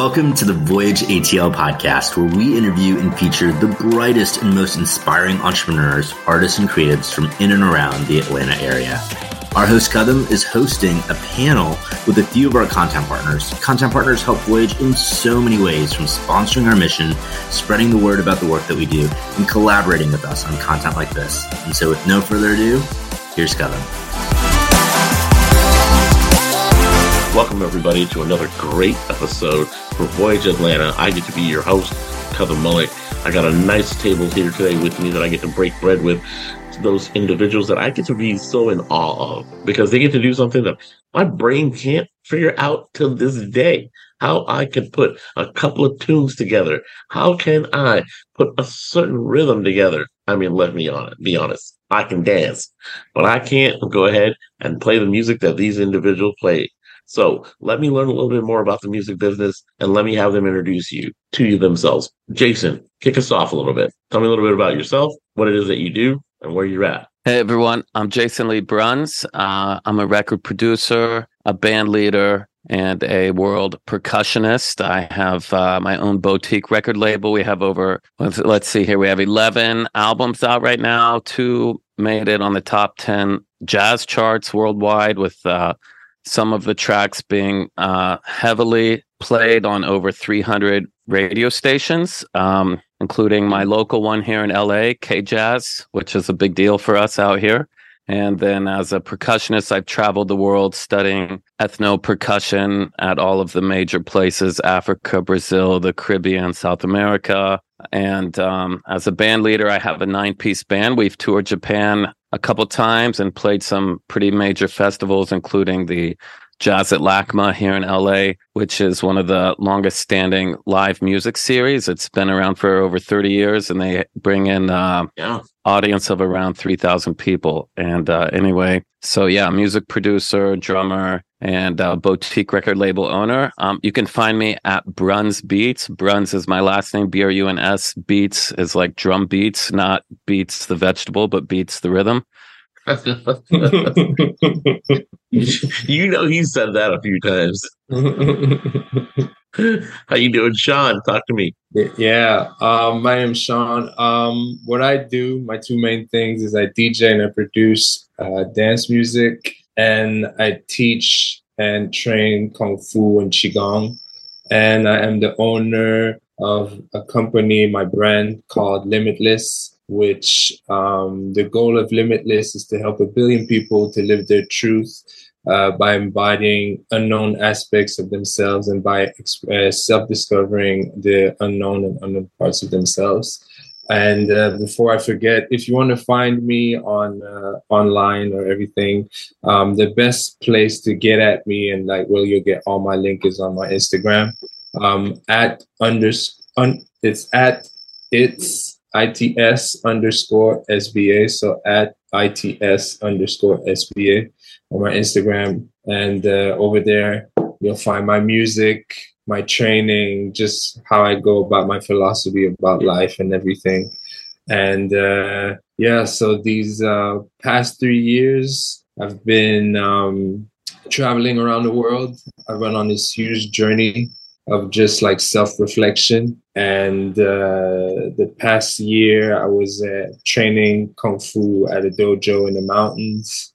Welcome to the Voyage ATL podcast, where we interview and feature the brightest and most inspiring entrepreneurs, artists, and creatives from in and around the Atlanta area. Our host Kadam is hosting a panel with a few of our content partners. Content partners help Voyage in so many ways, from sponsoring our mission, spreading the word about the work that we do, and collaborating with us on content like this. And so, with no further ado, here's Kadam. Welcome, everybody, to another great episode for Voyage Atlanta. I get to be your host, Kadam Mullick. I got a nice table here today with me that I get to break bread with those individuals that I get to be so in awe of because they get to do something that my brain can't figure out till this day. How I can put a couple of tunes together. How can I put a certain rhythm together? I mean, let me on it, be honest. I can dance, but I can't go ahead and play the music that these individuals play. So let me learn a little bit more about the music business and let me have them introduce you to you themselves. Jason, kick us off a little bit. Tell me a little bit about yourself, what it is that you do, and where you're at. Hey everyone, I'm Jason Lee Bruns. Uh, I'm a record producer, a band leader, and a world percussionist. I have uh, my own boutique record label. We have over, let's, see here, we have 11 albums out right now. Two made it on the top 10 jazz charts worldwide, with uh, some of the tracks being uh, heavily played on over 300 radio stations. Um, including my local one here in LA, K Jazz, which is a big deal for us out here. And then as a percussionist, I've traveled the world studying ethno percussion at all of the major places Africa, Brazil, the Caribbean, South America. And um, as a band leader, I have a nine piece band. We've toured Japan a couple times and played some pretty major festivals, including the Jazz at LACMA here in LA, which is one of the longest standing live music series. It's been around for over 30 years and they bring in uh, yeah. audience of around 3,000 people. And uh, anyway, so yeah, music producer, drummer, and uh, boutique record label owner. Um, you can find me at Bruns Beats. Bruns is my last name. B R U N S. Beats is like drum beats, not beats the vegetable, but beats the rhythm. you know he said that a few times. How you doing, Sean? Talk to me. Yeah, um, my name's Sean. Um, what I do, my two main things is I DJ and I produce uh, dance music, and I teach and train kung fu and qigong. And I am the owner of a company, my brand called Limitless which um, the goal of Limitless is to help a billion people to live their truth uh, by embodying unknown aspects of themselves and by uh, self discovering the unknown and unknown parts of themselves. And uh, before I forget, if you want to find me on uh, online or everything, um, the best place to get at me and like where you'll get all my link is on my Instagram um, at under un, it's at it's ITS underscore SBA. So at ITS underscore SBA on my Instagram. And uh, over there, you'll find my music, my training, just how I go about my philosophy about life and everything. And uh, yeah, so these uh, past three years, I've been um, traveling around the world. I went on this huge journey of just like self reflection. And uh, the past year, I was uh, training kung fu at a dojo in the mountains.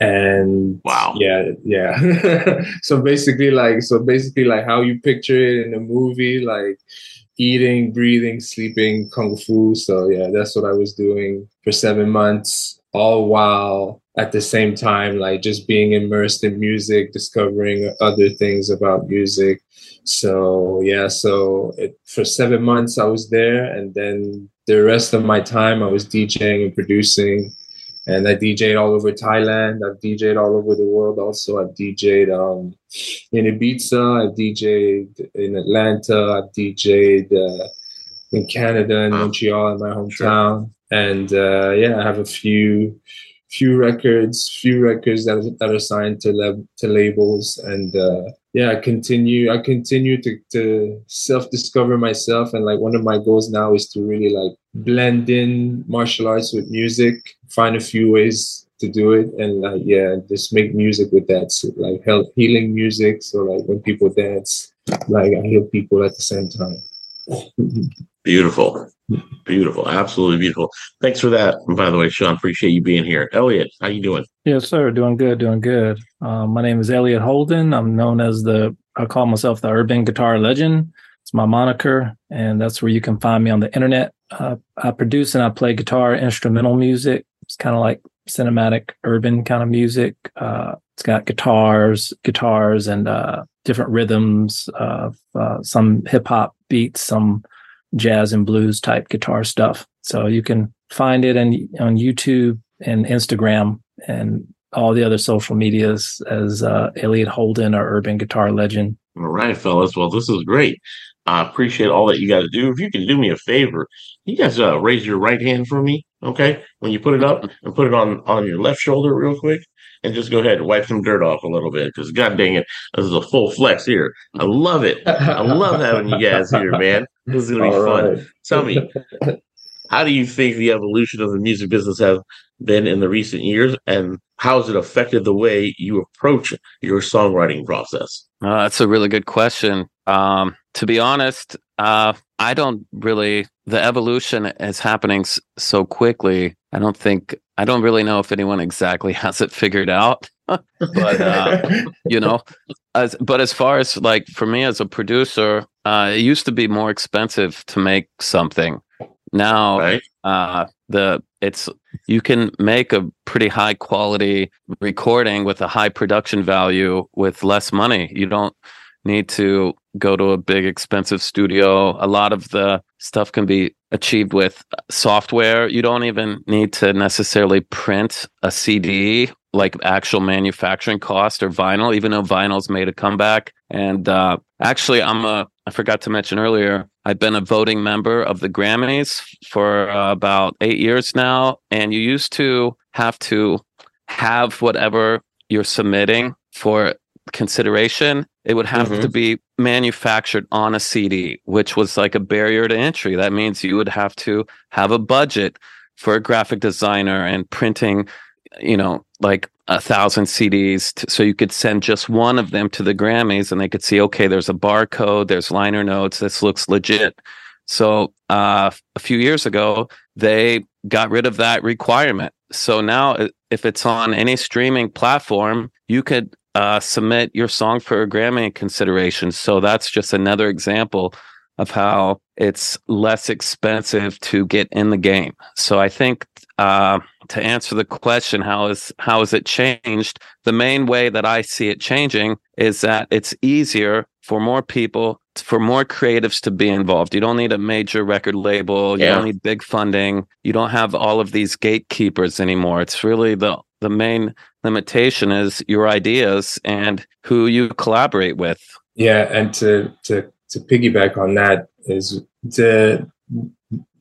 And wow, yeah, yeah. so basically, like, so basically, like how you picture it in a movie, like eating, breathing, sleeping, kung fu. So yeah, that's what I was doing for seven months, all while at the same time, like just being immersed in music, discovering other things about music. So yeah, so it, for seven months I was there, and then the rest of my time I was DJing and producing, and I DJed all over Thailand. I've DJed all over the world. Also, I've DJed um, in Ibiza. I've DJed in Atlanta. I've DJed uh, in Canada, in Montreal, in my hometown. Sure. And uh, yeah, I have a few few records, few records that that are signed to lab, to labels, and uh, yeah, I continue. I continue to to self discover myself, and like one of my goals now is to really like blend in martial arts with music, find a few ways to do it, and like yeah, just make music with that, so, like health healing music. So like when people dance, like I heal people at the same time. Beautiful. Beautiful. Absolutely beautiful. Thanks for that. And by the way, Sean, appreciate you being here. Elliot, how you doing? Yes, sir. Doing good. Doing good. Uh, my name is Elliot Holden. I'm known as the, I call myself the urban guitar legend. It's my moniker, and that's where you can find me on the internet. Uh, I produce and I play guitar, instrumental music. It's kind of like cinematic urban kind of music. Uh, it's got guitars, guitars, and uh, different rhythms, uh, some hip hop beats, some jazz and blues type guitar stuff. So you can find it in, on YouTube and Instagram and all the other social medias as uh, Elliot Holden our Urban Guitar Legend. All right, fellas. Well, this is great. I appreciate all that you got to do. If you can do me a favor, you guys uh, raise your right hand for me, okay? When you put it up and put it on on your left shoulder real quick, and just go ahead and wipe some dirt off a little bit. Because god dang it, this is a full flex here. I love it. I love having you guys here, man. This is gonna be all fun. Right. Tell me, how do you think the evolution of the music business has been in the recent years, and how has it affected the way you approach your songwriting process? Uh, that's a really good question. Um, to be honest, uh, I don't really. The evolution is happening so quickly. I don't think I don't really know if anyone exactly has it figured out. but uh, you know, as but as far as like for me as a producer, uh, it used to be more expensive to make something. Now, right. uh, the it's you can make a pretty high quality recording with a high production value with less money. You don't need to go to a big expensive studio. A lot of the stuff can be achieved with software. You don't even need to necessarily print a CD like actual manufacturing cost or vinyl, even though vinyl's made a comeback. And uh, actually, I'm a, I forgot to mention earlier, I've been a voting member of the Grammys for uh, about eight years now. And you used to have to have whatever you're submitting for consideration, it would have mm-hmm. to be manufactured on a CD, which was like a barrier to entry. That means you would have to have a budget for a graphic designer and printing, you know, like a thousand CDs to, so you could send just one of them to the Grammys and they could see, okay, there's a barcode, there's liner notes, this looks legit. So uh, a few years ago, they got rid of that requirement. So now, if it's on any streaming platform, you could uh, submit your song for a Grammy consideration. So that's just another example of how it's less expensive to get in the game. So I think uh, to answer the question, how is how has it changed? The main way that I see it changing is that it's easier for more people, for more creatives to be involved. You don't need a major record label. You yeah. don't need big funding. You don't have all of these gatekeepers anymore. It's really the the main limitation is your ideas and who you collaborate with. Yeah, and to to to piggyback on that is to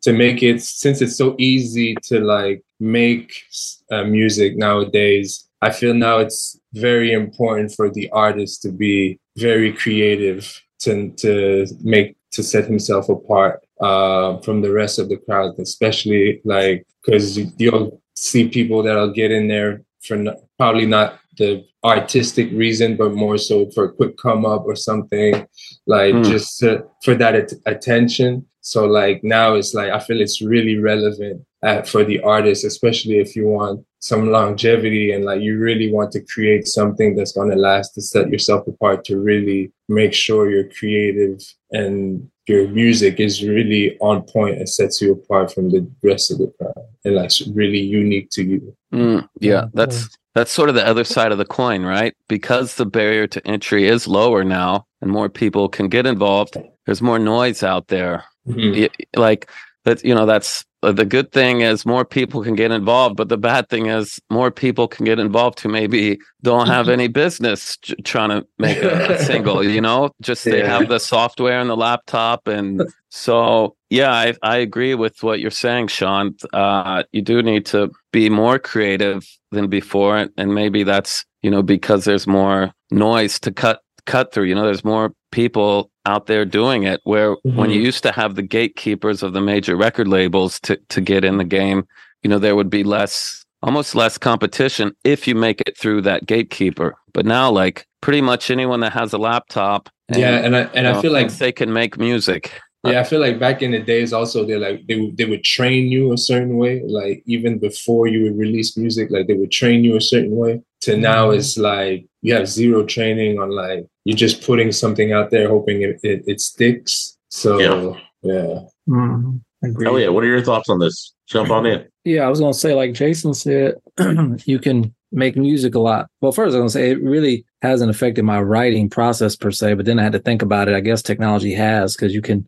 to make it since it's so easy to like make uh, music nowadays. I feel now it's very important for the artist to be very creative to to make to set himself apart uh, from the rest of the crowd, especially like because you'll see people that'll get in there for probably not the artistic reason, but more so for a quick come up or something, like mm. just to, for that at- attention. So like now it's like I feel it's really relevant at, for the artist, especially if you want some longevity and like you really want to create something that's going to last to set yourself apart to really make sure you're creative and your music is really on point and sets you apart from the rest of the crowd and like really unique to you. Mm, yeah, that's that's sort of the other side of the coin, right? Because the barrier to entry is lower now and more people can get involved, there's more noise out there. Mm-hmm. Like that, you know, that's the good thing is more people can get involved, but the bad thing is more people can get involved who maybe don't have any business j- trying to make a, a, single. You know, just yeah. they have the software and the laptop, and so yeah, I I agree with what you're saying, Sean. Uh, you do need to be more creative than before, and maybe that's you know because there's more noise to cut cut through. You know, there's more people out there doing it where mm-hmm. when you used to have the gatekeepers of the major record labels to to get in the game you know there would be less almost less competition if you make it through that gatekeeper but now like pretty much anyone that has a laptop. yeah, and I and I feel like they can make music. Yeah, I feel like back in the days, also they like they they would train you a certain way. Like even before you would release music, like they would train you a certain way. To now, Mm-hmm. it's like you have zero training on like you're just putting something out there, hoping it it, it sticks. So Yeah. yeah. Mhm. Agreed. Elliot, what are your thoughts on this? Jump on in. Yeah, I was gonna say, like Jason said, you can make music a lot. Well, first I was gonna say it really hasn't affected my writing process per se, but then I had to think about it. I guess technology has because you can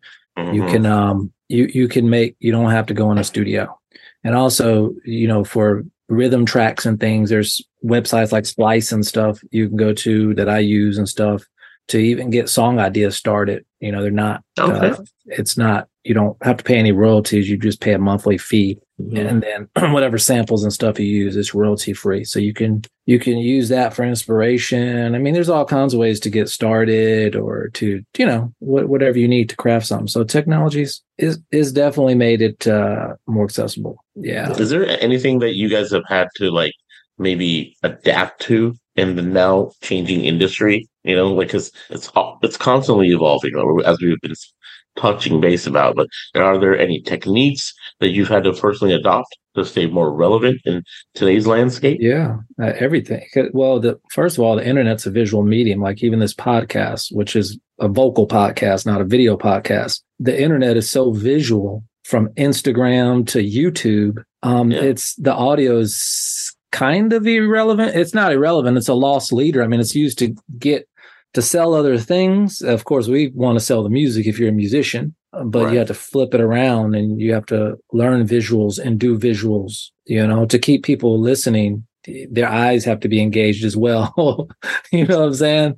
you Mhm. can um you you can make you don't have to go in a studio. And also, you know, for rhythm tracks and things, there's websites like Splice and stuff you can go to that I use and stuff to even get song ideas started. You know, they're not Okay. uh, it's not you don't have to pay any royalties, you just pay a monthly fee Mhm. and then whatever samples and stuff you use is royalty free. So you can you can use that for inspiration. I mean there's all kinds of ways to get started or to you know wh- whatever you need to craft something. So technologies is is definitely made it uh more accessible. Yeah. Is there anything that you guys have had to like maybe adapt to in the now changing industry? You know, like because it's it's constantly evolving, as we've been touching base about. But are there any techniques that you've had to personally adopt to stay more relevant in today's landscape? yeah uh, everything well the first of all the internet's a visual medium like even this podcast which is a vocal podcast not a video podcast the internet is so visual from instagram to youtube um Yeah. it's the audio is kind of irrelevant it's not irrelevant it's a loss leader i mean it's used to get to sell other things of course we want to sell the music if you're a musician but Right. you have to flip it around and you have to learn visuals and do visuals you know to keep people listening their eyes have to be engaged as well you know what i'm saying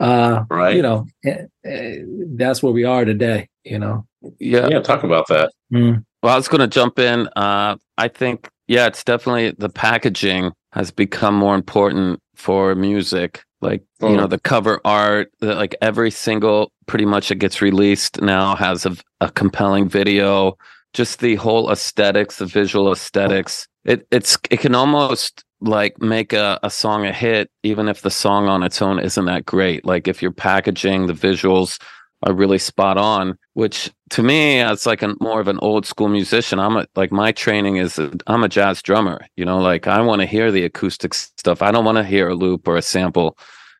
uh Right. you know eh, eh, that's where we are today you know Yeah. yeah, talk about that. Mm. Well, I was going to jump in. Uh, I think, yeah, it's definitely the packaging has become more important for music. Like, you Mm. know, the cover art, the, like every single pretty much that gets released now has a, a compelling video. Just the whole aesthetics, the visual aesthetics. It it's it can almost like make a, a song a hit, even if the song on its own isn't that great. Like if you're packaging the visuals are really spot on which to me as like a more of an old school musician i'm a, like my training is i i'm a jazz drummer you know like i want to hear the acoustic stuff. I don't want to hear a loop or a sample.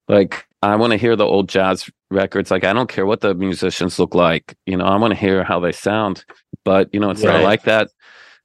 Like i want to hear the old jazz records. Like i don't care what the musicians look like you know i want to hear how they sound. But you know it's Right. not like that.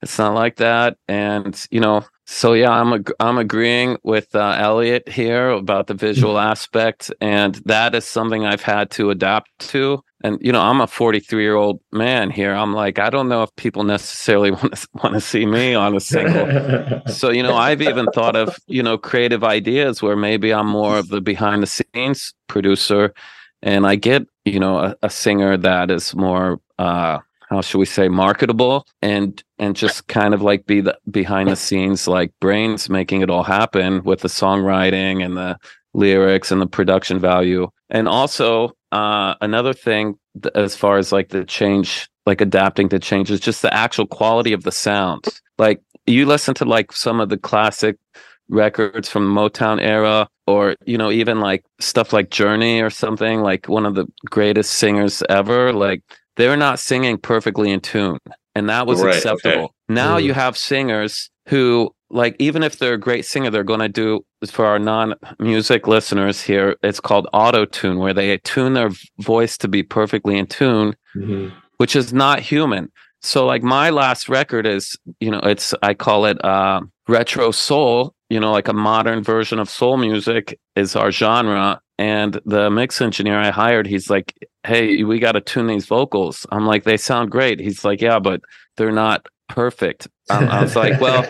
It's not like that. And you know so yeah i'm ag- i'm agreeing with uh, elliot here about the visual aspect and that is something i've had to adapt to. And you know i'm a 43 year old man here. I'm like i don't know if people necessarily want to want to see me on a single. So you know i've even thought of you know creative ideas where maybe i'm more of the behind the scenes producer and i get you know a, a singer that is more uh how should we say marketable and and just kind of like be the behind the scenes like brains making it all happen with the songwriting and the lyrics and the production value. And also uh another thing th- as far as like the change like adapting to changes just the actual quality of the sound. Like you listen to like some of the classic records from motown era or you know even like stuff like journey or something like one of the greatest singers ever like they're not singing perfectly in tune and that was Right, acceptable okay. now Mm. you have singers who like even if they're a great singer they're going to do for our non-music listeners here it's called auto tune where they tune their voice to be perfectly in tune Mhm. which is not human. So like my last record is, you know, it's I call it uh retro soul, you know, like a modern version of soul music is our genre. And the mix engineer I hired, he's like, Hey, we gotta tune these vocals. I'm like, they sound great. He's like, Yeah, but they're not perfect. Um, I was like, Well,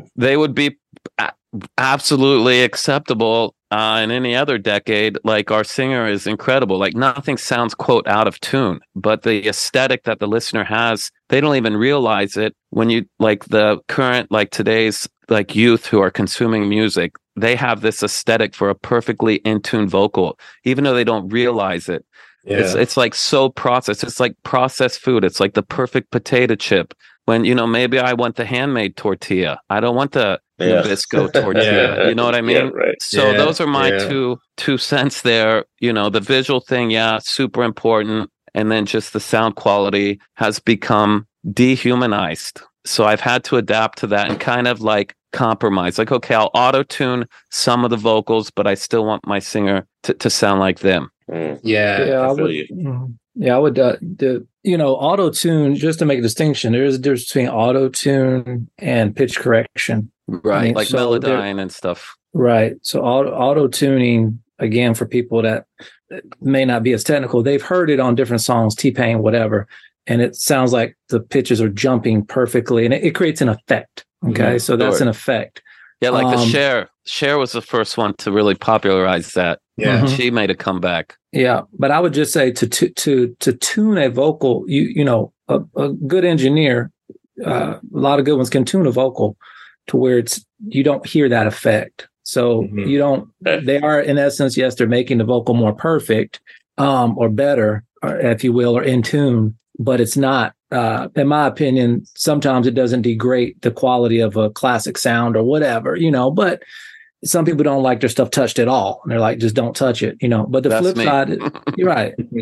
they would be a- absolutely acceptable uh, in any other decade. Like our singer is incredible. Like nothing sounds quote out of tune, but the aesthetic that the listener has, they don't even realize it. When you like the current, like today's like youth who are consuming music, they have this aesthetic for a perfectly in tune vocal, even though they don't realize it. Yeah. It's it's like so processed. It's like processed food. It's like the perfect potato chip. When you know maybe I want the handmade tortilla. I don't want the Yeah. Nabisco tortilla. Yeah. You know what I mean? Yeah, right. So those are my two two cents there. You know, the visual thing, yeah, super important, and then just the sound quality has become dehumanized. So I've had to adapt to that and kind of like compromise. Like, okay, I'll auto tune some of the vocals, but I still want my singer to, to sound like them. Mm. Yeah. yeah, I I would. you. mhm. Yeah, I would. Uh, the you know, auto tune. Just to make a distinction, there is a difference between auto tune and pitch correction. Right. mean, like so there- Melodyne and stuff. Right. So auto auto tuning again for people that may not be as technical, they've heard it on different songs, T Pain, whatever, and it sounds like the pitches are jumping perfectly, and it, it creates an effect. Okay, so that's Sure. an effect. Yeah, like the Um, share. Cher was the first one to really popularize that. Yeah. Mhm. She made a comeback. Yeah, but I would just say to to to to tune a vocal, you you know, a, a good engineer, uh, a lot of good ones can tune a vocal to where it's you don't hear that effect. So Mhm. you don't. They are in essence, yes, they're making the vocal more perfect, um, or better, or if you will, or in tune. But it's not, uh, in my opinion. Sometimes it doesn't degrade the quality of a classic sound or whatever, you know. But some people don't like their stuff touched at all. And they're like, just don't touch it, you know. But the That's flip me. side, you're right. But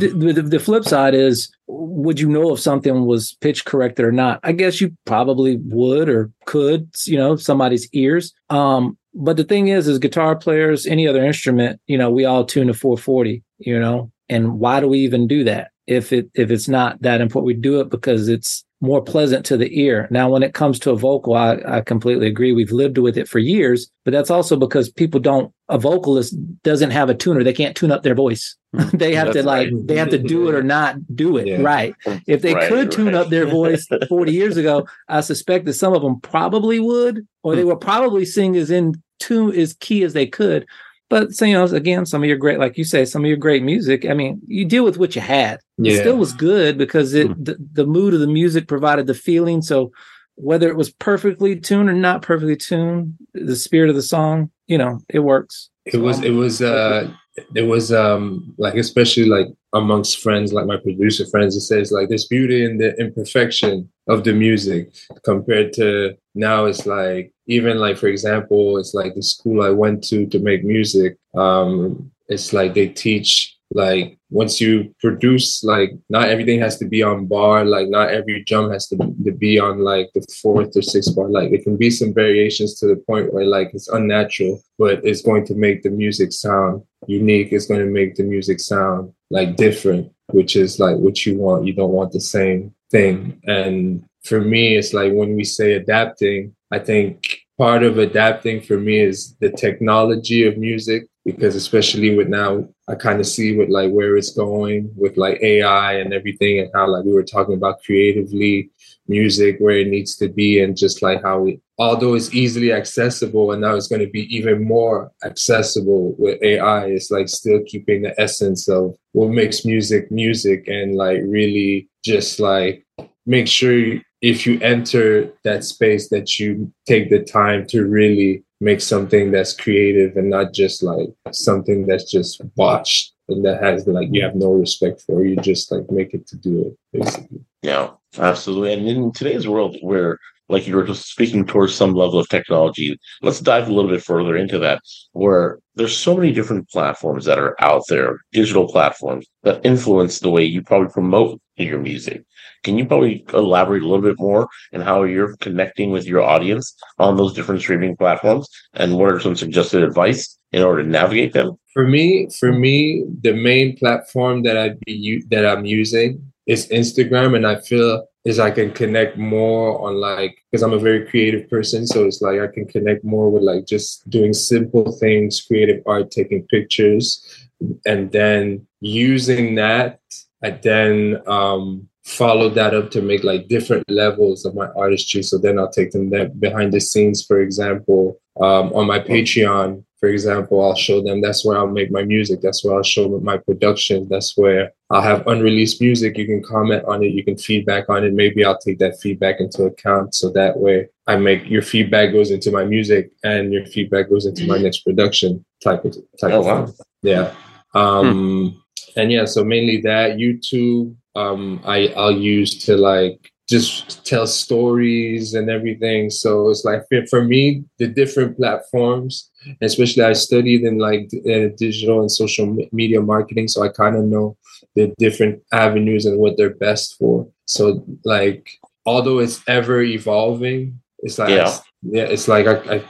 the, the, the flip side is, would you know if something was pitch corrected or not? I guess you probably would or could, you know, somebody's ears. Um, but the thing is, as guitar players, any other instrument, you know, we all tune to 440, you know, and why do we even do that if it if it's not that important? We do it because it's more pleasant to the ear. Now, when it comes to a vocal, I, I completely agree. We've lived with it for years, but that's also because people don't. A vocalist doesn't have a tuner; they can't tune up their voice. Hmm. they have to like right. they have to do it or not do it Yeah. right. If they Right, could tune right. up their voice 40 years ago, I suspect that some of them probably would, or they hmm. would probably sing as in tune as key as they could. But so, you know, again, some of your great, like you say, some of your great music. I mean, you deal with what you had. It still was good because it the, the mood of the music provided the feeling. So whether it was perfectly tuned or not perfectly tuned, the spirit of the song, you know, it works. it was it was uh it was um like especially like amongst friends like my producer friends it says like there's beauty in the imperfection of the music compared to now it's like even like for example it's like the school i went to to make music um it's like they teach like once you produce like not everything has to be on bar like not every drum has to, to be on like the fourth or sixth bar. Like it can be some variations to the point where like it's unnatural but it's going to make the music sound unique. It's going to make the music sound like different which is like what you want. You don't want the same thing. And for me it's like when we say adapting i think part of adapting for me is the technology of music because especially with now i kind of see with like where it's going with like ai and everything and how like we were talking about creatively music where it needs to be and just like how we although it's easily accessible and now it's going to be even more accessible with ai it's like still keeping the essence of what makes music music and like really just like make sure if you enter that space that you take the time to really make something that's creative and not just like something that's just botched and that has like you have no respect for you just like make it to do it basically Yeah, absolutely. And in today's world, where like you were just speaking towards some level of technology, let's dive a little bit further into that. Where there's so many different platforms that are out there, digital platforms that influence the way you probably promote your music. Can you probably elaborate a little bit more on how you're connecting with your audience on those different streaming platforms, and what are some suggested advice in order to navigate them? for me for me the main platform that i be that i'm using is instagram and i feel is i can connect more on like because i'm a very creative person so it's like i can connect more with like just doing simple things creative art taking pictures and then using that i then um follow that up to make like different levels of my artistry. So then i'll take them there behind the scenes for example um, on my patreon for example i'll show them. That's where i'll make my music. That's where i'll show my production. That's where i'll have unreleased music. You can comment on it. You can feedback on it. Maybe i'll take that feedback into account so that way i make your feedback goes into my music and your feedback goes into my next production type of type Oh, of wow. thing. yeah. Um and yeah, so mainly that YouTube. Um, I I'll use to like just tell stories and everything. So it's like for me, the different platforms, especially I studied in like uh, digital and social media marketing, so I kind of know the different avenues and what they're best for. So like, although it's ever evolving, it's like yeah, yeah it's like I, I,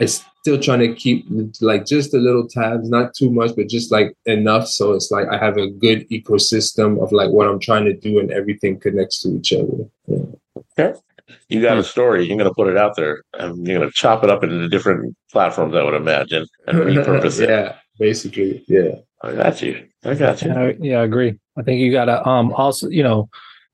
I still trying to keep like just a little tabs, not too much, but just like enough. So it's like I have a good ecosystem of like what I'm trying to do and everything connects to each other. Yeah. Okay. You got a story. You're going to put it out there, and you're going to chop it up into different platforms. I would imagine and repurpose it. yeah, basically, yeah. I got you. I got you. Yeah, yeah, I agree. I think you got to um also, you know,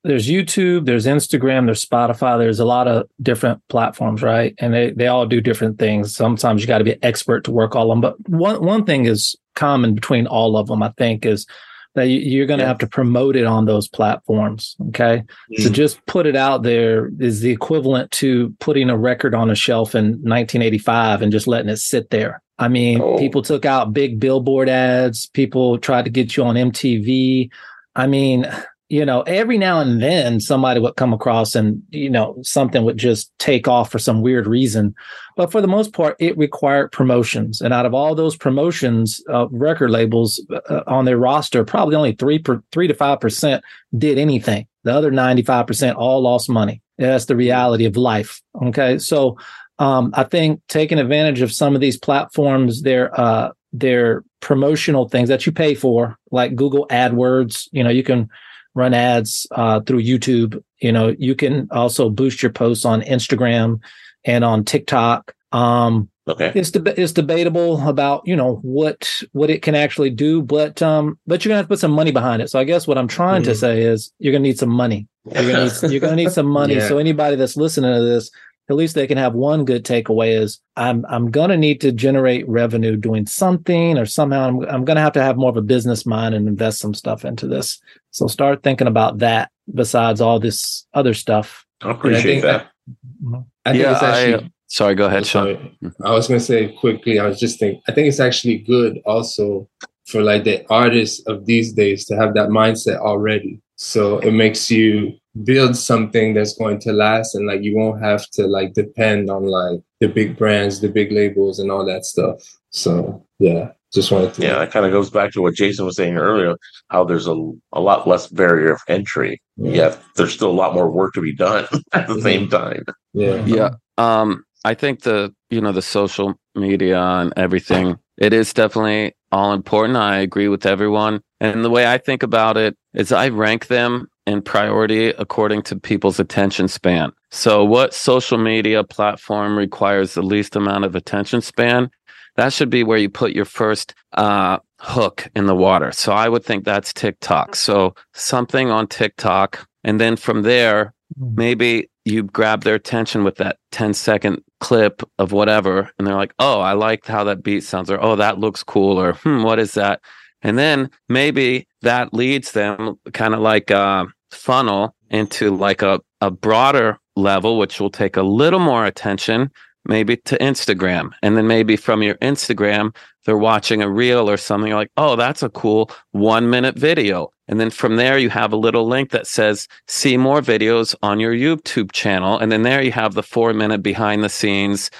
there's YouTube, there's Instagram, there's Spotify, there's a lot of different platforms, right? And they, they all do different things. Sometimes you got to be an expert to work all of them. But one one thing is common between all of them, I think, is that you're going to yeah. have to promote it on those platforms. Okay. Mm-hmm. So just put it out there is the equivalent to putting a record on a shelf in 1985 and just letting it sit there. I mean, oh. people took out big billboard ads. People tried to get you on MTV. I mean, you know, every now and then somebody would come across and, you know, something would just take off for some weird reason. But for the most part, it required promotions. And out of all those promotions, uh, record labels uh, on their roster, probably only three per, three to five percent did anything. The other 95% all lost money. That's the reality of life. Okay. So um, I think taking advantage of some of these platforms, their uh, their promotional things that you pay for, like Google AdWords, you know, you can run ads uh, through YouTube. You know, you can also boost your posts on Instagram and on TikTok. Um, okay, it's deb- it's debatable about you know what what it can actually do, but um, but you're gonna have to put some money behind it. So I guess what I'm trying mm. to say is you're gonna need some money. You're gonna need, you're gonna need some money. Yeah. So anybody that's listening to this, at least they can have one good takeaway is I'm I'm gonna need to generate revenue doing something or somehow I'm I'm gonna have to have more of a business mind and invest some stuff into this. So start thinking about that besides all this other stuff. I appreciate I that. I mhm. think yeah, it's actually I, sorry, go ahead, Sean. I was gonna say quickly, I was just thinking I think it's actually good also for like the artists of these days to have that mindset already. So it makes you build something that's going to last and like you won't have to like depend on like the big brands the big labels and all that stuff. So yeah just wanted to yeah that kind of goes back to what jason was saying earlier how there's a, a lot less barrier of entry yeah. yet there's still a lot more work to be done at the same time. Yeah. Yeah um i think the you know the social media and everything it is definitely all important. I agree with everyone. And the way i think about it is i rank them in priority according to people's attention span. So, what social media platform requires the least amount of attention span? That should be where you put your first uh, hook in the water. So, I would think that's TikTok. So, something on TikTok. And then from there, hmm. maybe you grab their attention with that 10 second clip of whatever. And they're like, oh, I like how that beat sounds, or oh, that looks cool, or hmm, what is that? And then maybe that leads them kind of like a funnel into like a, a broader level, which will take a little more attention, maybe to Instagram. And then maybe from your Instagram, they're watching a reel or something like, oh, that's a cool one minute video. And then from there, you have a little link that says, see more videos on your YouTube channel. And then there you have the four minute behind the scenes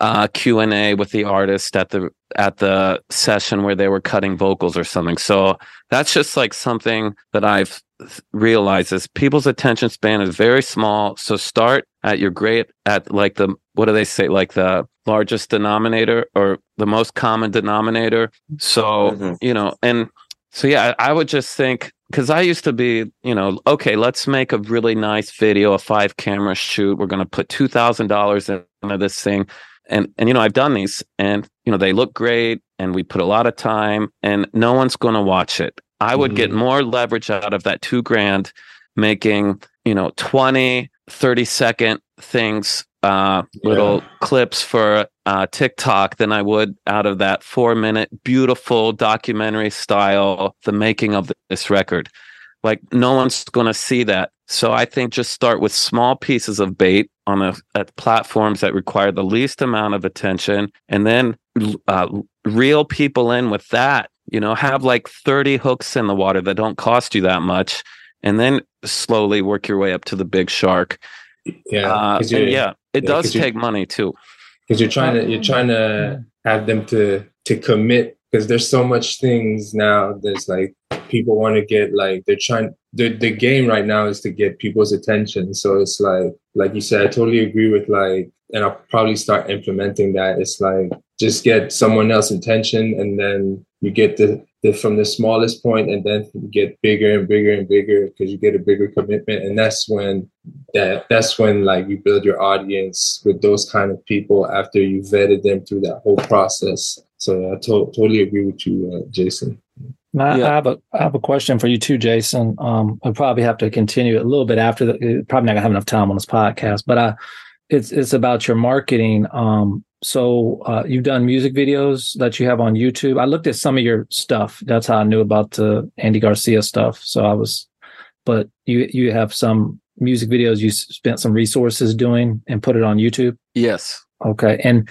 uh, Q and A with the artist at the at the session where they were cutting vocals or something. So that's just like something that I've realized is people's attention span is very small. So start at your great at like the what do they say like the largest denominator or the most common denominator. So mm-hmm. you know and so yeah, I, I would just think because I used to be, you know, okay, let's make a really nice video, a five camera shoot. We're going to put two thousand dollars into this thing and and you know i've done these and you know they look great and we put a lot of time and no one's going to watch it i would mm-hmm. get more leverage out of that two grand making you know 20 30 second things uh little yeah. clips for uh tiktok than i would out of that four minute beautiful documentary style the making of this record like no one's going to see that So I think just start with small pieces of bait on the at platforms that require the least amount of attention, and then uh, reel people in with that. You know, have like thirty hooks in the water that don't cost you that much, and then slowly work your way up to the big shark. Yeah, Uh, yeah, it yeah, does take money too. because you're trying to you're trying to have them to to commit because there's so much things now there's like people want to get like they're trying the the game right now is to get people's attention. So it's like like you said i totally agree with like and i'll probably start implementing that. It's like just get someone else's attention and then you get the, from the smallest point and then get bigger and bigger and bigger because you get a bigger commitment. And that's when that that's when like you build your audience with those kind of people after you vetted them through that whole process. So i to- totally agree with you uh, jason I Yeah. have a I have a question for you too, Jason. Um, I'll probably have to continue it a little bit after the. Probably not gonna have enough time on this podcast, but I, it's it's about your marketing. Um, so uh, you've done music videos that you have on YouTube. I looked at some of your stuff. That's how I knew about the Andy Garcia stuff. So I was, but you you have some music videos you spent some resources doing and put it on YouTube. Yes. Okay, and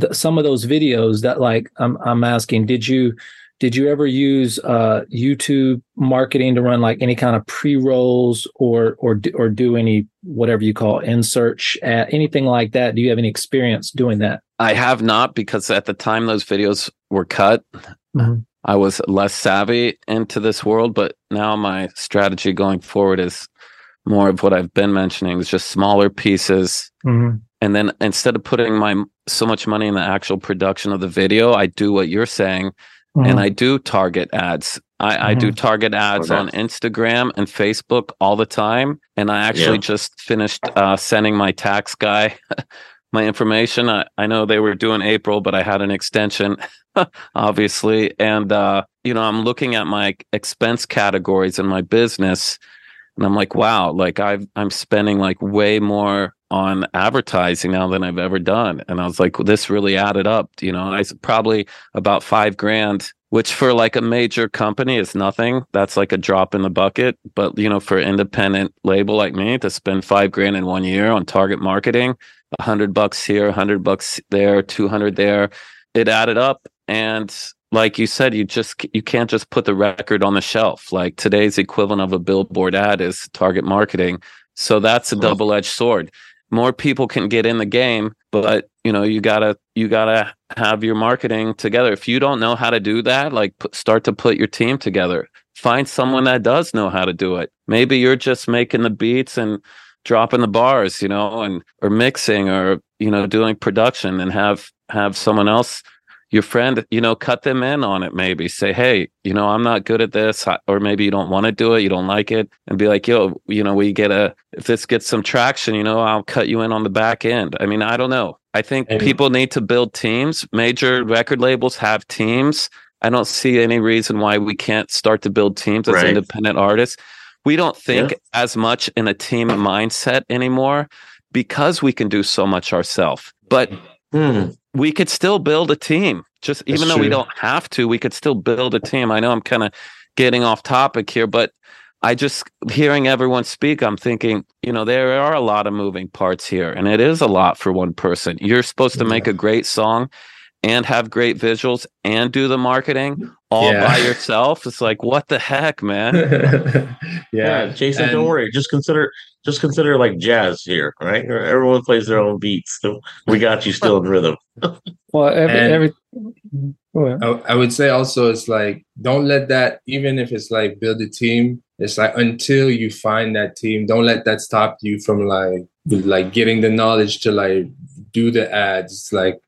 th- some of those videos that like I'm I'm asking, did you did you ever use uh YouTube marketing to run like any kind of pre rolls or or do- or do any whatever you call in search uh, anything like that? Do you have any experience doing that? I have not because at the time those videos were cut, Mhm. I was less savvy into this world. But now my strategy going forward is more of what I've been mentioning is just smaller pieces. And then instead of putting my so much money in the actual production of the video, I do what you're saying and I do target ads. I, I do target ads Okay. on Instagram and Facebook all the time. And I actually Yeah. just finished uh, sending my tax guy my information. I, I know they were doing April, but I had an extension, obviously. And, uh, you know, I'm looking at my expense categories in my business and I'm like, wow, like I've, I'm spending like way more on advertising now than I've ever done. And I was like, well, this really added up. You know, I probably about five grand, which for like a major company is nothing. That's like a drop in the bucket. But, you know, for an independent label like me to spend five grand in one year on target marketing, a hundred bucks here, a hundred bucks there, 200 there, it added up. And like you said, you just you can't just put the record on the shelf. Like today's equivalent of a billboard ad is target marketing. So that's a double-edged sword. More people can get in the game, but you know you gotta you gotta have your marketing together. If you don't know how to do that, like put, start to put your team together. Find someone that does know how to do it. Maybe you're just making the beats and dropping the bars, you know, and or mixing or you know doing production, and have have someone else your friend, you know, cut them in on it. Maybe say, hey, you know, I'm not good at this, or maybe you don't want to do it, you don't like it, and be like, yo, you know, we get a if this gets some traction, you know, I'll cut you in on the back end. I mean, I don't know. I think And- people need to build teams. Major record labels have teams. I don't see any reason why we can't start to build teams as Right. independent artists. We don't think as much in a team mindset anymore because we can do so much ourselves. But Hmm. We could still build a team. Just even That's though we don't have to, we could still build a team. I know I'm kind of getting off topic here, but I just hearing everyone speak, I'm thinking, you know, there are a lot of moving parts here, and it is a lot for one person. You're supposed to make a great song and have great visuals and do the marketing all Yeah. by yourself. It's like, what the heck, man? Yeah, yeah Jason, and- don't worry. Just consider, just consider like jazz here, right? Everyone plays their own beats. So we got you still in rhythm. Well, every And- every. I, I would say also it's like don't let that even if it's like build a team it's like until you find that team don't let that stop you from like like getting the knowledge to like do the ads It's like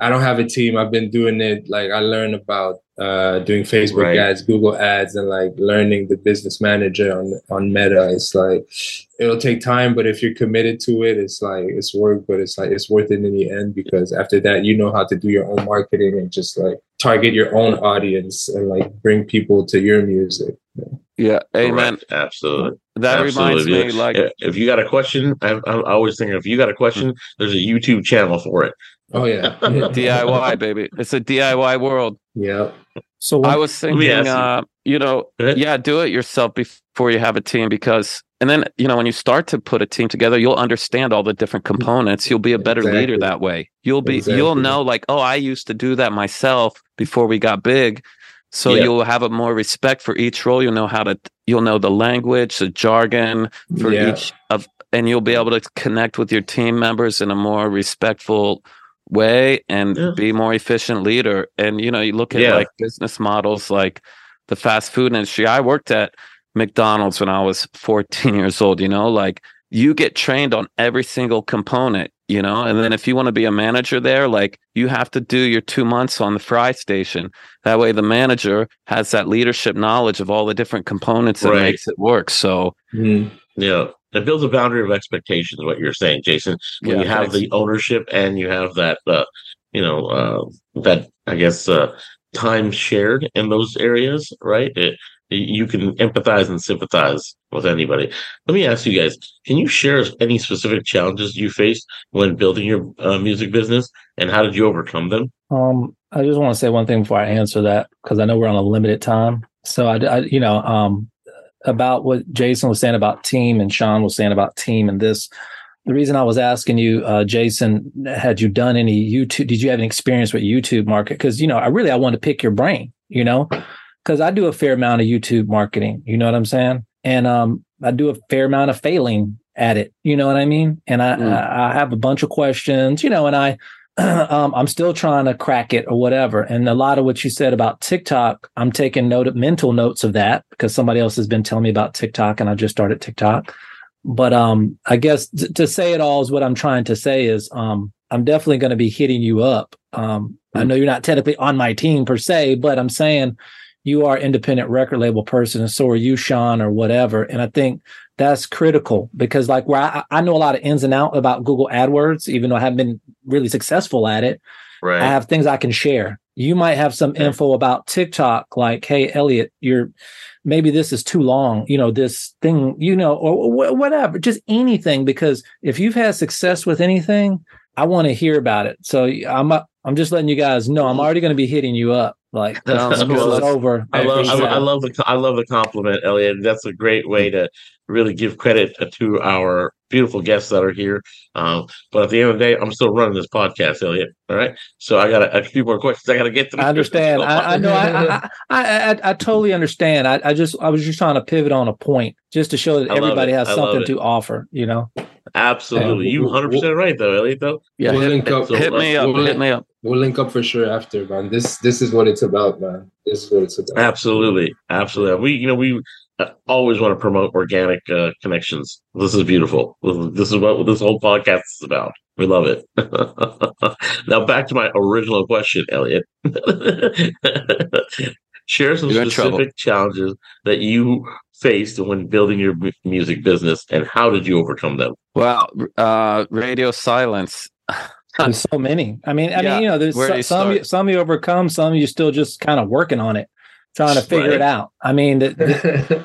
i don't have a team i've been doing it like i learned about uh doing facebook Right. ads google ads and like learning the business manager on on meta it's like it'll take time but if you're committed to it it's like it's work but it's like it's worth it in the end because after that you know how to do your own marketing and just like target your own audience and like bring people to your music Yeah, amen. Correct. Absolutely. That reminds Absolutely. me, like, If- if you got a question, I, I always think if you got a question, there's a YouTube channel for it. Oh yeah DIY, baby. It's a DIY world. yeah So I was me thinking, you. uh, you know, yeah, do it yourself before you have a team because and then you know when you start to put a team together you'll understand all the different components you'll be a better Exactly. leader that way you'll be you'll know like oh i used to do that myself before we got big so Yeah. you'll have a more respect for each role you'll know how to you'll know the language the jargon for Yeah. each of and you'll be able to connect with your team members in a more respectful way and Yeah. be more efficient leader and you know you look at Yeah. like business models like the fast food industry i worked at mcdonald's when i was 14 years old you know like you get trained on every single component you know and then if you want to be a manager there like you have to do your two months on the fry station that way the manager has that leadership knowledge of all the different components that Right. makes it work so Mhm. Yeah. It builds a boundary of expectations, what you're saying, Jason. When Yeah, you have thanks. the ownership and you have that, uh, you know, uh, that, I guess, uh, time shared in those areas, right? It, you can empathize and sympathize with anybody. Let me ask you guys can you share any specific challenges you faced when building your uh, music business and how did you overcome them? Um, I just want to say one thing before I answer that because I know we're on a limited time. So I, I- you know, um, about what Jason was saying about team and Shawn was saying about team and this. The reason I was asking you, uh, Jason, had you done any YouTube? Did you have any experience with YouTube market? Because you know, I really I want to pick your brain. You know, because I do a fair amount of YouTube marketing. You know what I'm saying? And um, I do a fair amount of failing at it. You know what I mean? And I, Mm. I, I have a bunch of questions. You know, and I um, I'm still trying to crack it or whatever. And a lot of what you said about TikTok, I'm taking note of mental notes of that because somebody else has been telling me about TikTok and I just started TikTok. But um, I guess t- to say it all is what I'm trying to say is um, I'm definitely going to be hitting you up. Um, I know you're not technically on my team per se, but I'm saying you are independent record label person and so are you, Shawn, or whatever. And I think that's critical because like where I, I know a lot of ins and out about Google AdWords, even though I haven't been really successful at it. Right. I have things I can share. You might have some Yeah. info about TikTok, like, hey, Elliot, you're maybe this is too long, you know, this thing, you know, or wh- whatever, just anything. Because if you've had success with anything, I want to hear about it. So I'm I'm just letting you guys know I'm already going to be hitting you up. Like Sounds when this good. is over. I love, I, peace I love the, I love the compliment, Elliot. That's a great way to really give credit to our beautiful guests that are here. Um, but at the end of the day, I'm still running this podcast, Elliot. All right, so I got a, a few more questions I got to get through. I understand. I, I know. I, I, I, I, I totally understand. I, I just, I was just trying to pivot on a point, just to show that everybody it. has I something to offer. You know. Absolutely, Yeah, you we'll- 100 percent right though, Elliot. Though yeah We'll hit, link hit me up We'll hit me up We'll link up for sure after, man. This this is what it's about, man. This is what it's about. absolutely, absolutely. We, you know, we uh, always want to promote organic uh, connections. This is beautiful. This is- what this whole podcast is about. We love it. now back to my original question, Elliot. Share some You're specific challenges that you faced when building your music business, and how did you overcome them? Well, uh radio silence There's so many. I mean, I Yeah, mean, you know, there's some you some you, some you overcome, some you still just kind of working on it, trying to figure Right. it out. I mean, the, the,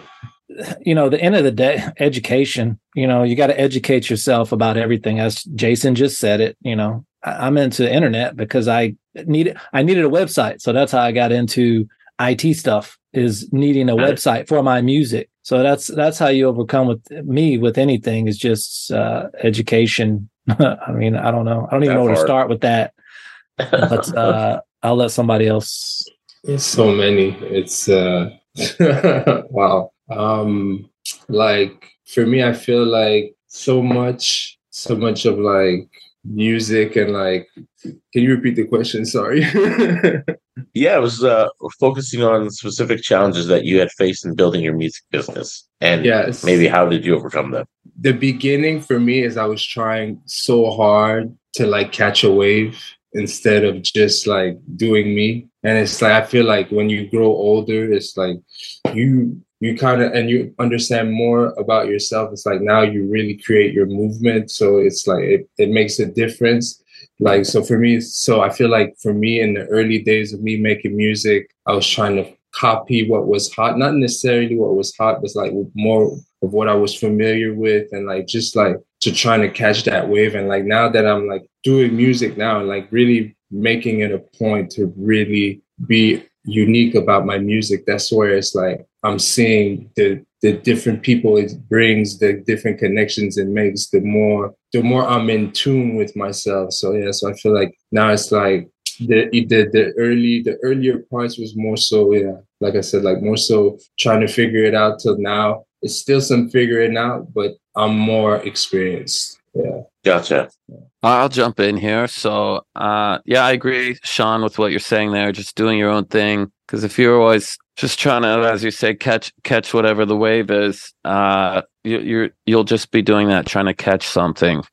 you know, the end of the day, education. You know, you got to educate yourself about everything. As Jason just said it. You know, I, I'm into the internet because I needed I needed a website, so that's how I got into IT stuff. Is needing a website for my music. So that's that's how you overcome with me with anything is just uh, education. I mean, I don't know. I don't even That know where to start with that. But uh, I'll let somebody else. It's so many. It's uh wow. Um like for me I feel like so much so much of like music and like can you repeat the question? Sorry. Yeah, it was uh, focusing on specific challenges that you had faced in building your music business, and yes. maybe how did you overcome them? The beginning for me is I was trying so hard to like catch a wave instead of just like doing me. And it's like I feel like when you grow older, it's like you you kind of and you understand more about yourself. It's like now you really create your movement. So it's like it, it makes a difference. Like so for me, so I feel like for me in the early days of me making music, I was trying to copy what was hot, not necessarily what was hot, but like more of what I was familiar with and like just like to trying to catch that wave. And like now that I'm like doing music now and like really making it a point to really be unique about my music, that's where it's like I'm seeing the the different people it brings, the different connections it makes, the more the more I'm in tune with myself. So yeah, so I feel like now it's like the the the early the earlier parts was more so yeah, like I said, like more so trying to figure it out till now. It's still some figuring out, but I'm more experienced. Yeah. Gotcha. I'll jump in here. So, uh, yeah, I agree, Shawn, with what you're saying there. Just doing your own thing. Because if you're always just trying to, as you say, catch catch whatever the wave is, uh, you, you're you'll just be doing that, trying to catch something,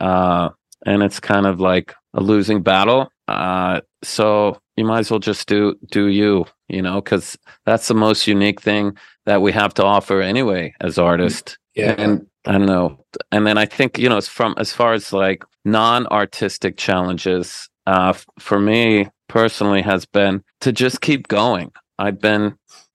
uh, and it's kind of like a losing battle. Uh, so you might as well just do do you, you know, because that's the most unique thing that we have to offer anyway as artists. Yeah. And I don't know. And then I think, you know, it's from as far as like non artistic challenges, uh, for me personally has been to just keep going. I've been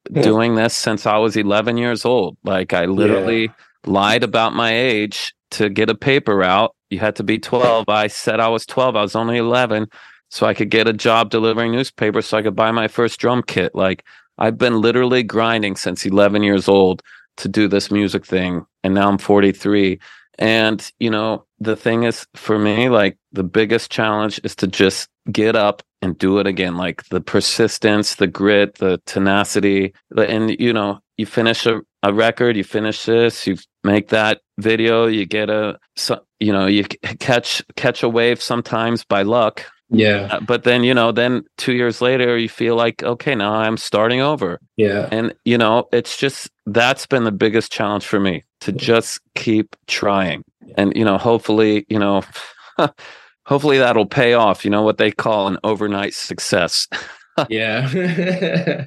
Yeah. doing this since I was 11 years old. Like I literally lied about my age to get a paper out. You had to be 12. I said I was 12. I was only 11. So I could get a job delivering newspapers so I could buy my first drum kit. Like I've been literally grinding since 11 years old to do this music thing. And now I'm 43. And, you know, the thing is for me, like the biggest challenge is to just get up and do it again. Like the persistence, the grit, the tenacity. And, you know, you finish a, a record, you finish this, you make that video, you get a, you know, you catch, catch a wave sometimes by luck. Yeah. Uh, But then, you know, then two years later, you feel like, okay, now I'm starting over. Yeah. And, you know, it's just that's been the biggest challenge for me to just keep trying. And, you know, hopefully, you know, hopefully that'll pay off, you know, what they call an overnight success. Yeah.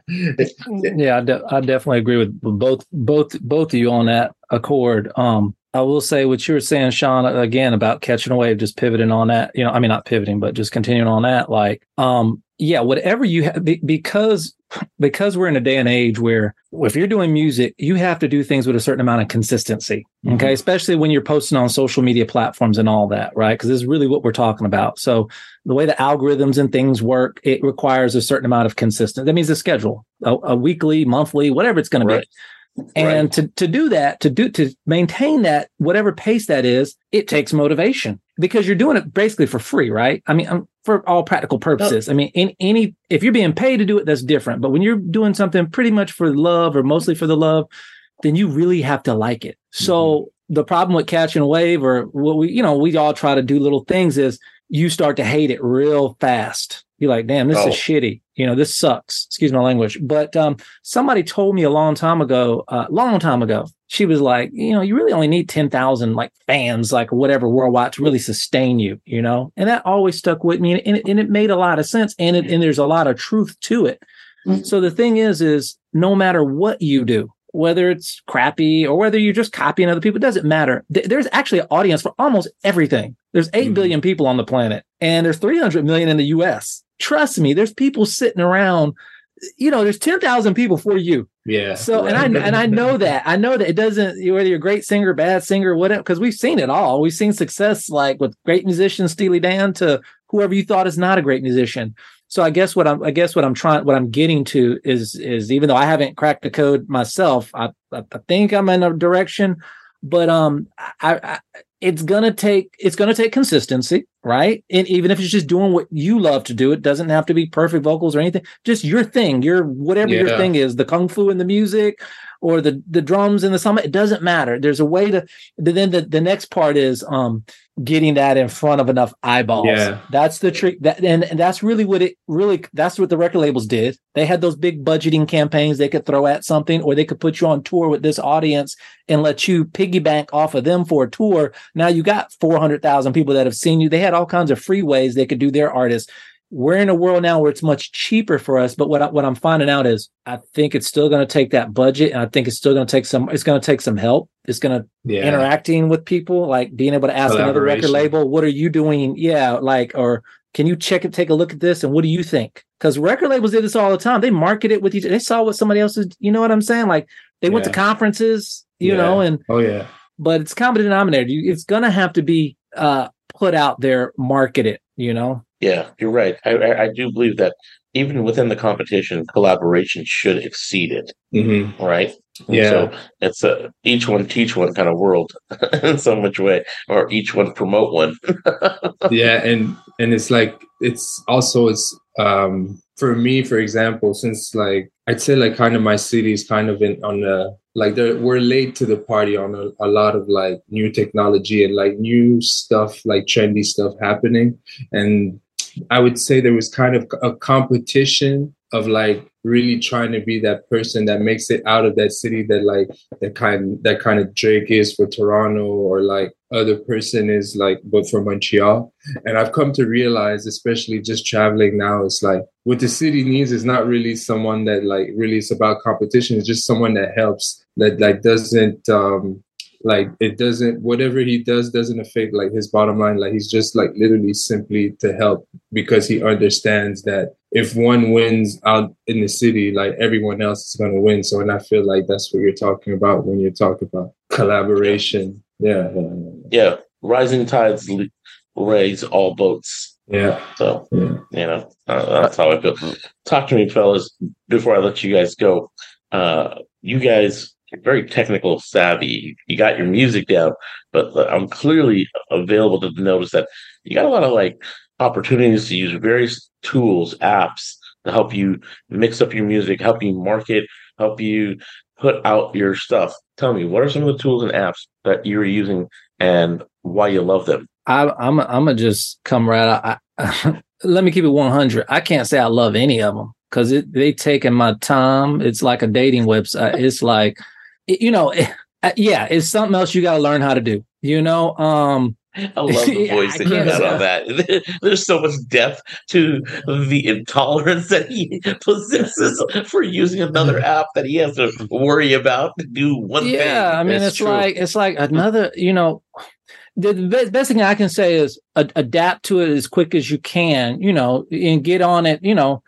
yeah, I, de- I definitely agree with with both both both of you on that accord. Um, I will say what you were saying, Shawn, again about catching a wave, just pivoting on that. You know, I mean not pivoting, but just continuing on that. Like, um, yeah, whatever you have, be, because because we're in a day and age where if you're doing music, you have to do things with a certain amount of consistency. Okay, especially when you're posting on social media platforms and all that, right? Because this is really what we're talking about. So the way the algorithms and things work, it requires a certain amount of consistency. That means a schedule, a, a weekly, monthly, whatever it's going Right. to be. And to to do that, to do to maintain that whatever pace that is, it takes motivation because you're doing it basically for free, right? I mean, um, for all practical purposes. I mean, in any if you're being paid to do it, that's different. But when you're doing something pretty much for love or mostly for the love, then you really have to like it. So the problem with catching a wave or what we, you know, we all try to do little things is you start to hate it real fast. You're like, damn, this Oh. is shitty. You know, this sucks. Excuse my language. But um, somebody told me a long time ago, uh, long time ago, she was like, you know, you really only need 10,000 like fans, like whatever worldwide to really sustain you, you know? And that always stuck with me. And it, and it made a lot of sense. And it, and there's a lot of truth to it. So the thing is, is no matter what you do, whether it's crappy or whether you're just copying other people, it doesn't matter. Th- There's actually an audience for almost everything. There's eight Mhm. billion people on the planet and there's 300 million in the US. Trust me, there's people sitting around, you know, there's 10,000 people for you. Yeah. So, and I, and I know that, I know that it doesn't, whether you're a great singer, bad singer, whatever, because we've seen it all. We've seen success like with great musicians, Steely Dan to whoever you thought is not a great musician. So I guess what I'm, I guess what I'm trying, what I'm getting to is, is even though I haven't cracked the code myself, I, I, I think I'm in a direction, but um, I, I, it's gonna take, it's gonna take consistency, right? And even if it's just doing what you love to do, it doesn't have to be perfect vocals or anything. Just your thing, your whatever your thing is, the kung fu and the music, or the the drums in the summit. It doesn't matter. There's a way to. Then the the next part is um getting that in front of enough eyeballs. Yeah. That's the trick. That and, and that's really what it really. That's what the record labels did. They had those big budgeting campaigns they could throw at something, or they could put you on tour with this audience and let you piggyback off of them for a tour. Now you got four hundred thousand people that have seen you. They had all kinds of free ways they could do their artists we're in a world now where it's much cheaper for us. But what I, what I'm finding out is I think it's still going to take that budget, and I think it's still going to take some. It's going to take some help. It's going to Yeah. interacting with people, like being able to ask another record label, "What are you doing?" Yeah, like or can you check it, take a look at this, and what do you think? Because record labels did this all the time. They market it with each. They saw what somebody else is. You know what I'm saying? Like they went to conferences, you Yeah. know, and Oh yeah. but it's common denominator. You, it's going to have to be uh, put out there, marketed. You know Yeah, you're right. I, I, I do believe that even within the competition, collaboration should exceed it, Mm-hmm. right? Yeah. So it's a each one teach one kind of world in so much way, or each one promote one. yeah and and it's like it's also it's um for me for example since like i'd say like kind of my city is kind of in on the like we're late to the party on a, a lot of like new technology and like new stuff like trendy stuff happening. And i would say there was kind of a competition of like really trying to be that person that makes it out of that city that like that kind that kind of drake is for toronto or like other person is like but for montreal and I've come to realize, especially just traveling now, it's like what the city needs is not really someone that like really is about competition. It's just someone that helps, that like doesn't um like it doesn't whatever he does doesn't affect like his bottom line. Like he's just like literally simply to help because he understands that if one wins out in the city, like everyone else is gonna win. So and I feel like that's what you're talking about when you're talking about collaboration. Yeah. yeah, rising tides raise all boats. Yeah. So yeah. you know uh, that's how I feel. Talk to me, fellas, before I let you guys go. Uh, you guys very technical savvy. You got your music down, but I'm clearly available to notice that you got a lot of like opportunities to use various tools, apps to help you mix up your music, help you market, help you put out your stuff. Tell me, what are some of the tools and apps that you're using and why you love them? I, I'm I'm gonna just come right out. I, let me keep it 100. I can't say I love any of them because they taking my time. It's like a dating website. It's like, you know, it- uh, yeah, it's something else you got to learn how to do. You know, um, I love the voice that you got on that. There's so much depth to the intolerance that he possesses for using another app that he has to worry about to do one thing. yeah. I mean, It's it's true. like it's like another. You know, the, the best, best thing I can say is a- adapt to it as quick as you can. You know, and get on it. You know.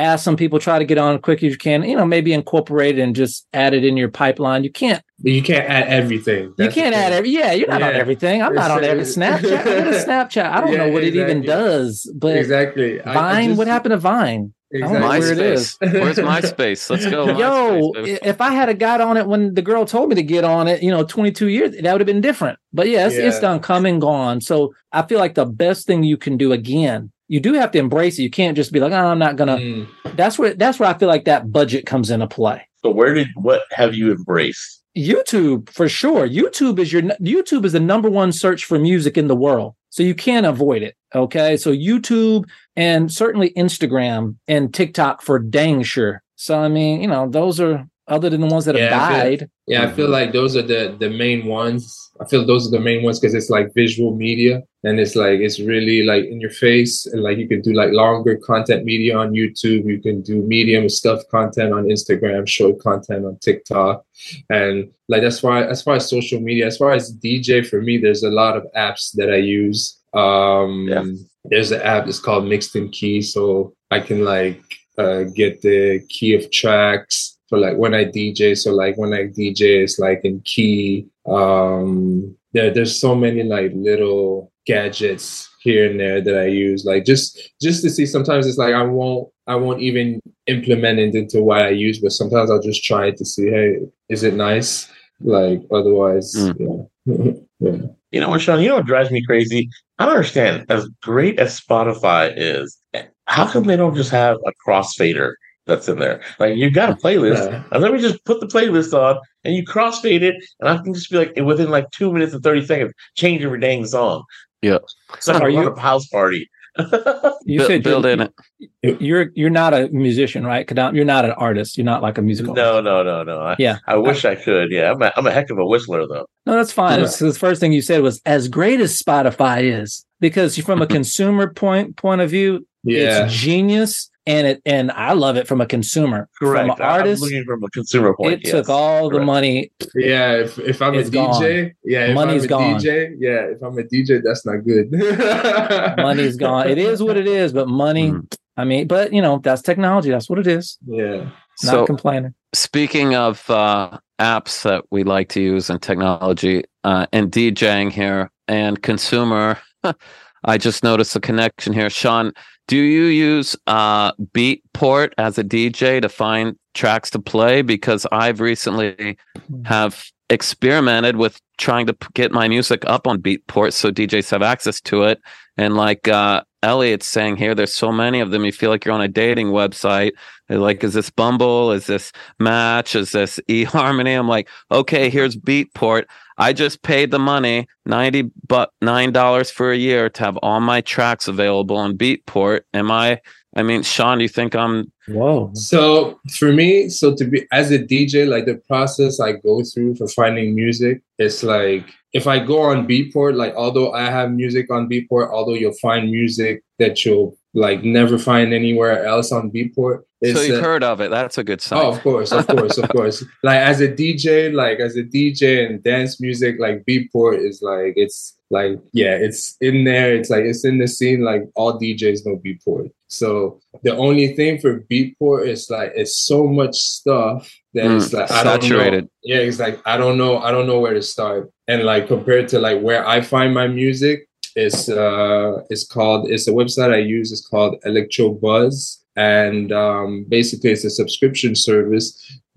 Ask some people, try to get on as quick as you can. You know, maybe incorporate it and just add it in your pipeline. You can't you can't add everything. you That's the can't add every. Yeah, you're not on everything. I'm not on every Snapchat. I Snapchat. I don't Yeah, know what it even does. But exactly. I- I Vine, just- what happened to Vine? Exactly. know where it is. Where's MySpace? Let's go. Yo, MySpace, if I had a got on it when the girl told me to get on it, you know, 22 years, that would have been different. But yeah, it's, it's Yeah. done come and gone. So I feel like the best thing you can do again, you do have to embrace it. You can't just be like, oh, I'm not gonna. Mm. That's where that's where I feel like that budget comes into play. So where did what have you embraced? YouTube for sure. YouTube is your YouTube is the number one search for music in the world. So you can't avoid it. Okay. So YouTube and certainly Instagram and TikTok for dang sure. So I mean, you know, those are other than the ones that have Yeah, I feel- died. Yeah, I feel like those are the the main ones. I feel those are the main ones because it's like visual media and it's like it's really like in your face and like you can do like longer content media on YouTube. You can do medium stuff content on Instagram, short content on TikTok, and like that's why as far as social media, as far as DJ for me, there's a lot of apps that I use. Um, Yeah. There's an app that's called Mixed in Key, so I can like uh, get the key of tracks for like when I DJ. So like when I DJ, it's like in key. Um, there, there's so many like little gadgets here and there that I use, like just just to see. Sometimes it's like I won't I won't even implement it into what I use, but sometimes I'll just try it to see, hey, is it nice? Like otherwise, yeah. yeah. You know what, Shawn? You know what drives me crazy? I don't understand. As great as Spotify is, how come they don't just have a crossfader that's in there? Like you've got a playlist, Yeah. and let me just put the playlist on, and you crossfade it, and I can just be like, within like two minutes and thirty seconds, change every dang song. Yeah. it's like Are a you- run house party. You Bu- said build in it. you're you're not a musician, right? You're not an artist. You're not like a musical. no, no, no, no. I, Yeah. I wish I could. Yeah, I'm a, I'm a heck of a whistler though. No, that's fine. Yeah. The first thing you said was as great as Spotify is, because from a consumer point point of view, Yeah. it's genius, and it and I love it from a consumer. Correct. From an artist, I'm looking from a consumer point. it yes. took all the money. Yeah, if, if I'm a DJ, yeah, if Money's I'm a gone. DJ, yeah, if I'm a DJ, that's not good. Money's gone. It is what it is, but money. Mhm. I mean, but you know, that's technology. That's what it is. Yeah. Not So complaining. speaking of uh, apps that we like to use and technology uh, and DJing here and consumer, I just noticed a connection here. Shawn, do you use uh, Beatport as a DJ to find tracks to play? Because I've recently have experimented with trying to get my music up on Beatport so DJs have access to it. And like uh, Elliot's saying here, there's so many of them. You feel like you're on a dating website. They're like, is this Bumble? Is this Match? Is this eHarmony? I'm like, okay, here's Beatport. I just paid the money, ninety but nine dollars for a year to have all my tracks available on Beatport. Am I? I mean, Shawn, do you think I'm? Whoa. So for me, so to be as a DJ, like the process I go through for finding music, it's like if I go on Beatport, like although I have music on Beatport, although you'll find music that you'll like never find anywhere else on Beatport. So you've uh, heard of it. That's a good sign. Oh, of course, of course, of course. Like as a DJ, like as a DJ and dance music, like Beatport is like it's like yeah, it's in there. It's like it's in the scene. Like all DJs know Beatport. So the only thing for Beatport is like it's so much stuff that Mm, it's like I don't know. saturated. Yeah, it's like I don't know. I don't know where to start. And like compared to like where I find my music, it's uh it's called it's a website I use. It's called Electrobuzz, and um, basically it's a subscription service.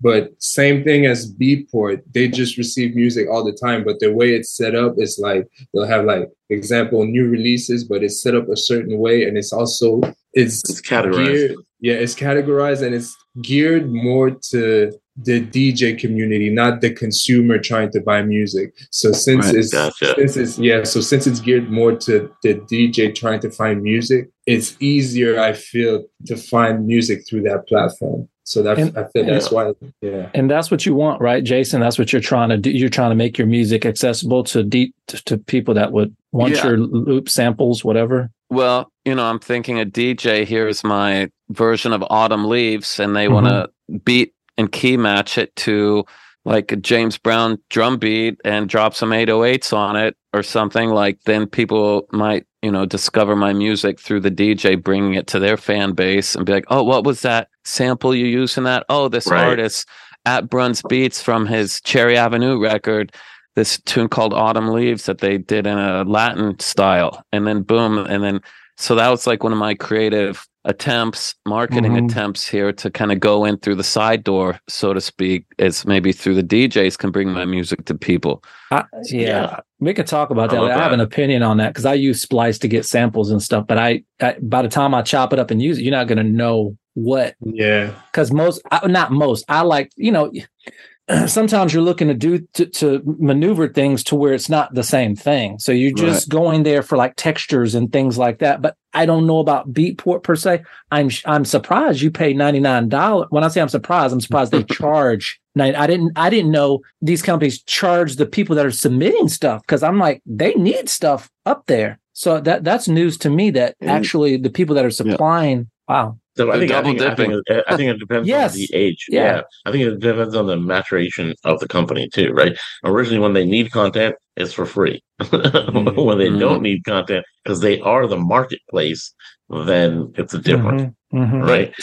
But same thing as Beatport, they just receive music all the time. But the way it's set up is like they'll have like example new releases, but it's set up a certain way, and it's also it's It's categorized. geared, yeah, it's categorized and it's geared more to the DJ community, not the consumer trying to buy music. So since Right, it's gotcha. since it's yeah, so since it's geared more to the DJ trying to find music, it's easier I feel to find music through that platform. So that And- I feel that's why yeah. And that's what you want, right, Jason? That's what you're trying to do. You're trying to make your music accessible to deep to, to people that would want Yeah. your loop samples, whatever. Well, you know, I'm thinking a DJ. Here's my version of Autumn Leaves, and they want to mm-hmm. beat and key match it to like a James Brown drum beat and drop some 808s on it or something. Like then people might, you know, discover my music through the DJ, bringing it to their fan base and be like, oh, what was that sample you used in that? Oh, this Right. artist at Bruns Beats from his Cherry Avenue record this tune called Autumn Leaves that they did in a Latin style. And then boom. And then so that was like one of my creative attempts, marketing Mhm. attempts here to kind of go in through the side door, so to speak, as maybe through the DJs can bring my music to people. I, yeah, Yeah. we could talk about I that. love I have an opinion on that because I use Splice to get samples and stuff. But I, I by the time I chop it up and use it, you're not going to know what Yeah. because most not most i like you know sometimes you're looking to do to, to maneuver things to where it's not the same thing. So you're just going there for like textures and things like that. But i don't know about beatport per se. I'm i'm surprised you pay $99 when i say i'm surprised i'm surprised they charge i didn't i didn't know these companies charge the people that are submitting stuff because i'm like they need stuff up there. So that that's news to me that actually the people that are supplying wow So I They're think, I think, I think, it, I think it depends Yes. on the age. Yeah. Yeah. I think it depends on the maturation of the company too, right? Originally, when they need content, it's for free. when they Mhm. don't need content because they are the marketplace, then it's a different, Mhm, mhm. right?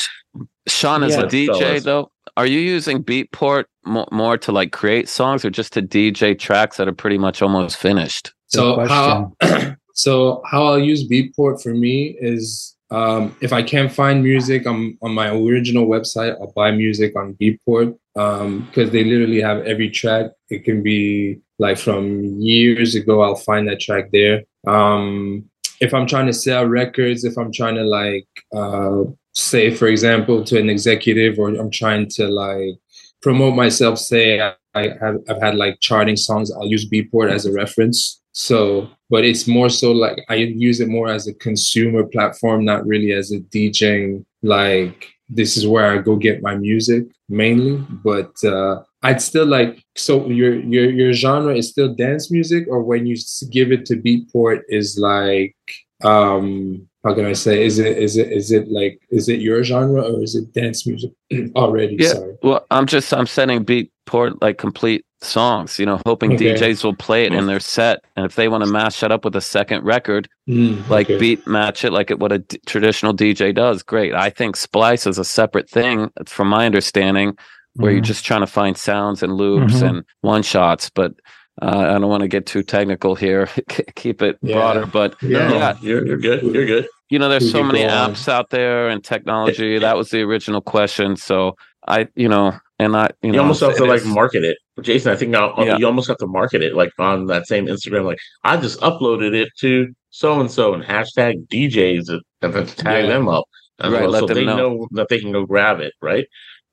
Shawn, as Yeah. a DJ Fellas. though, are you using Beatport mo- more to like create songs or just to DJ tracks that are pretty much almost finished? So how so how I'll use Beatport for me is um, if I can't find music on, on my original website, I'll buy music on Beatport because they literally have every track. It can be like from years ago. I'll find that track there. Um, if I'm trying to sell records, if I'm trying to like uh, say, for example, to an executive, or I'm trying to like promote myself, say I, I have I've had like charting songs, I'll use Beatport as a reference. So, but it's more so like I use it more as a consumer platform, not really as a DJing. Like this is where I go get my music mainly. But uh, I'd still like so your your your genre is still dance music, or when you give it to Beatport is like um how can I say is it is it is it like is it your genre or is it dance music already? Yeah. Sorry. Well, I'm just I'm sending Beatport like complete songs, you know, hoping Okay. DJs will play it in their set, and if they want to mash that up with a second record, Mm, like okay. beat match it like it, what a d- traditional DJ does, great. I think Splice is a separate thing, from my understanding, where you're Mhm. just trying to find sounds and loops Mhm. and one shots. But uh, I don't want to get too technical here. Keep it Yeah. broader, but Yeah. yeah, You're, you're good. You're good. you know, there's We so many go on. apps out there and technology. That was the original question. So I, you know, and I, you know You, know, almost have to like is. market it. Jason, I think I'll, Yeah. you almost have to market it like on that same Instagram. Like I just uploaded it to so and so and hashtag DJs and uh, and then tag Yeah. them up. as Right, well, let so them they know. know. that they can go grab it, right?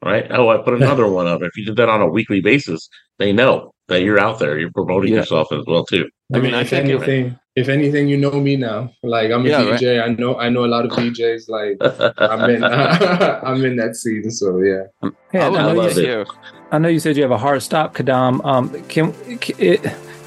Right. Oh, I put another one up. If you did that on a weekly basis, they know that you're out there. You're promoting Yeah. yourself as well too. I mean, I if think- anything, if anything, you know me now. Like I'm a Yeah, right. DJ. I know I know a lot of DJs. Like I'm in I'm in that scene. So yeah. Hey, I I, know love you, to. I know you said you have a hard stop, Kadam. Um, can can, it,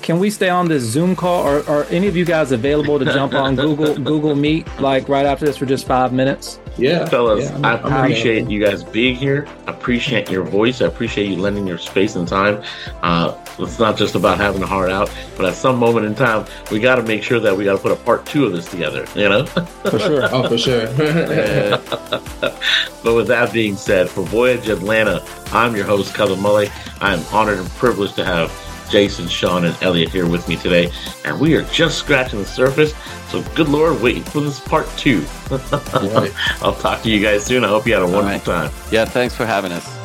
can we stay on this Zoom call, or are any of you guys available to jump on Google Google Meet like right after this for just five minutes? Yeah. Fellas, yeah, I'm- I I'm appreciate you guys being here. I appreciate your voice. I appreciate you lending your space and time. Uh, it's not just about having a heart out, but at some moment in time, we got to make sure that we got to put a part two of this together, you know? For sure. Oh, for sure. but with that being said, for Voyage Atlanta, I'm your host, Kevin Mully. I am honored and privileged to have Jason, Shawn, and Elliot here with me today. And we are just scratching the surface. So, good Lord, wait for this part two. I'll talk to you guys soon. I hope you had a wonderful right. time. Yeah, thanks for having us.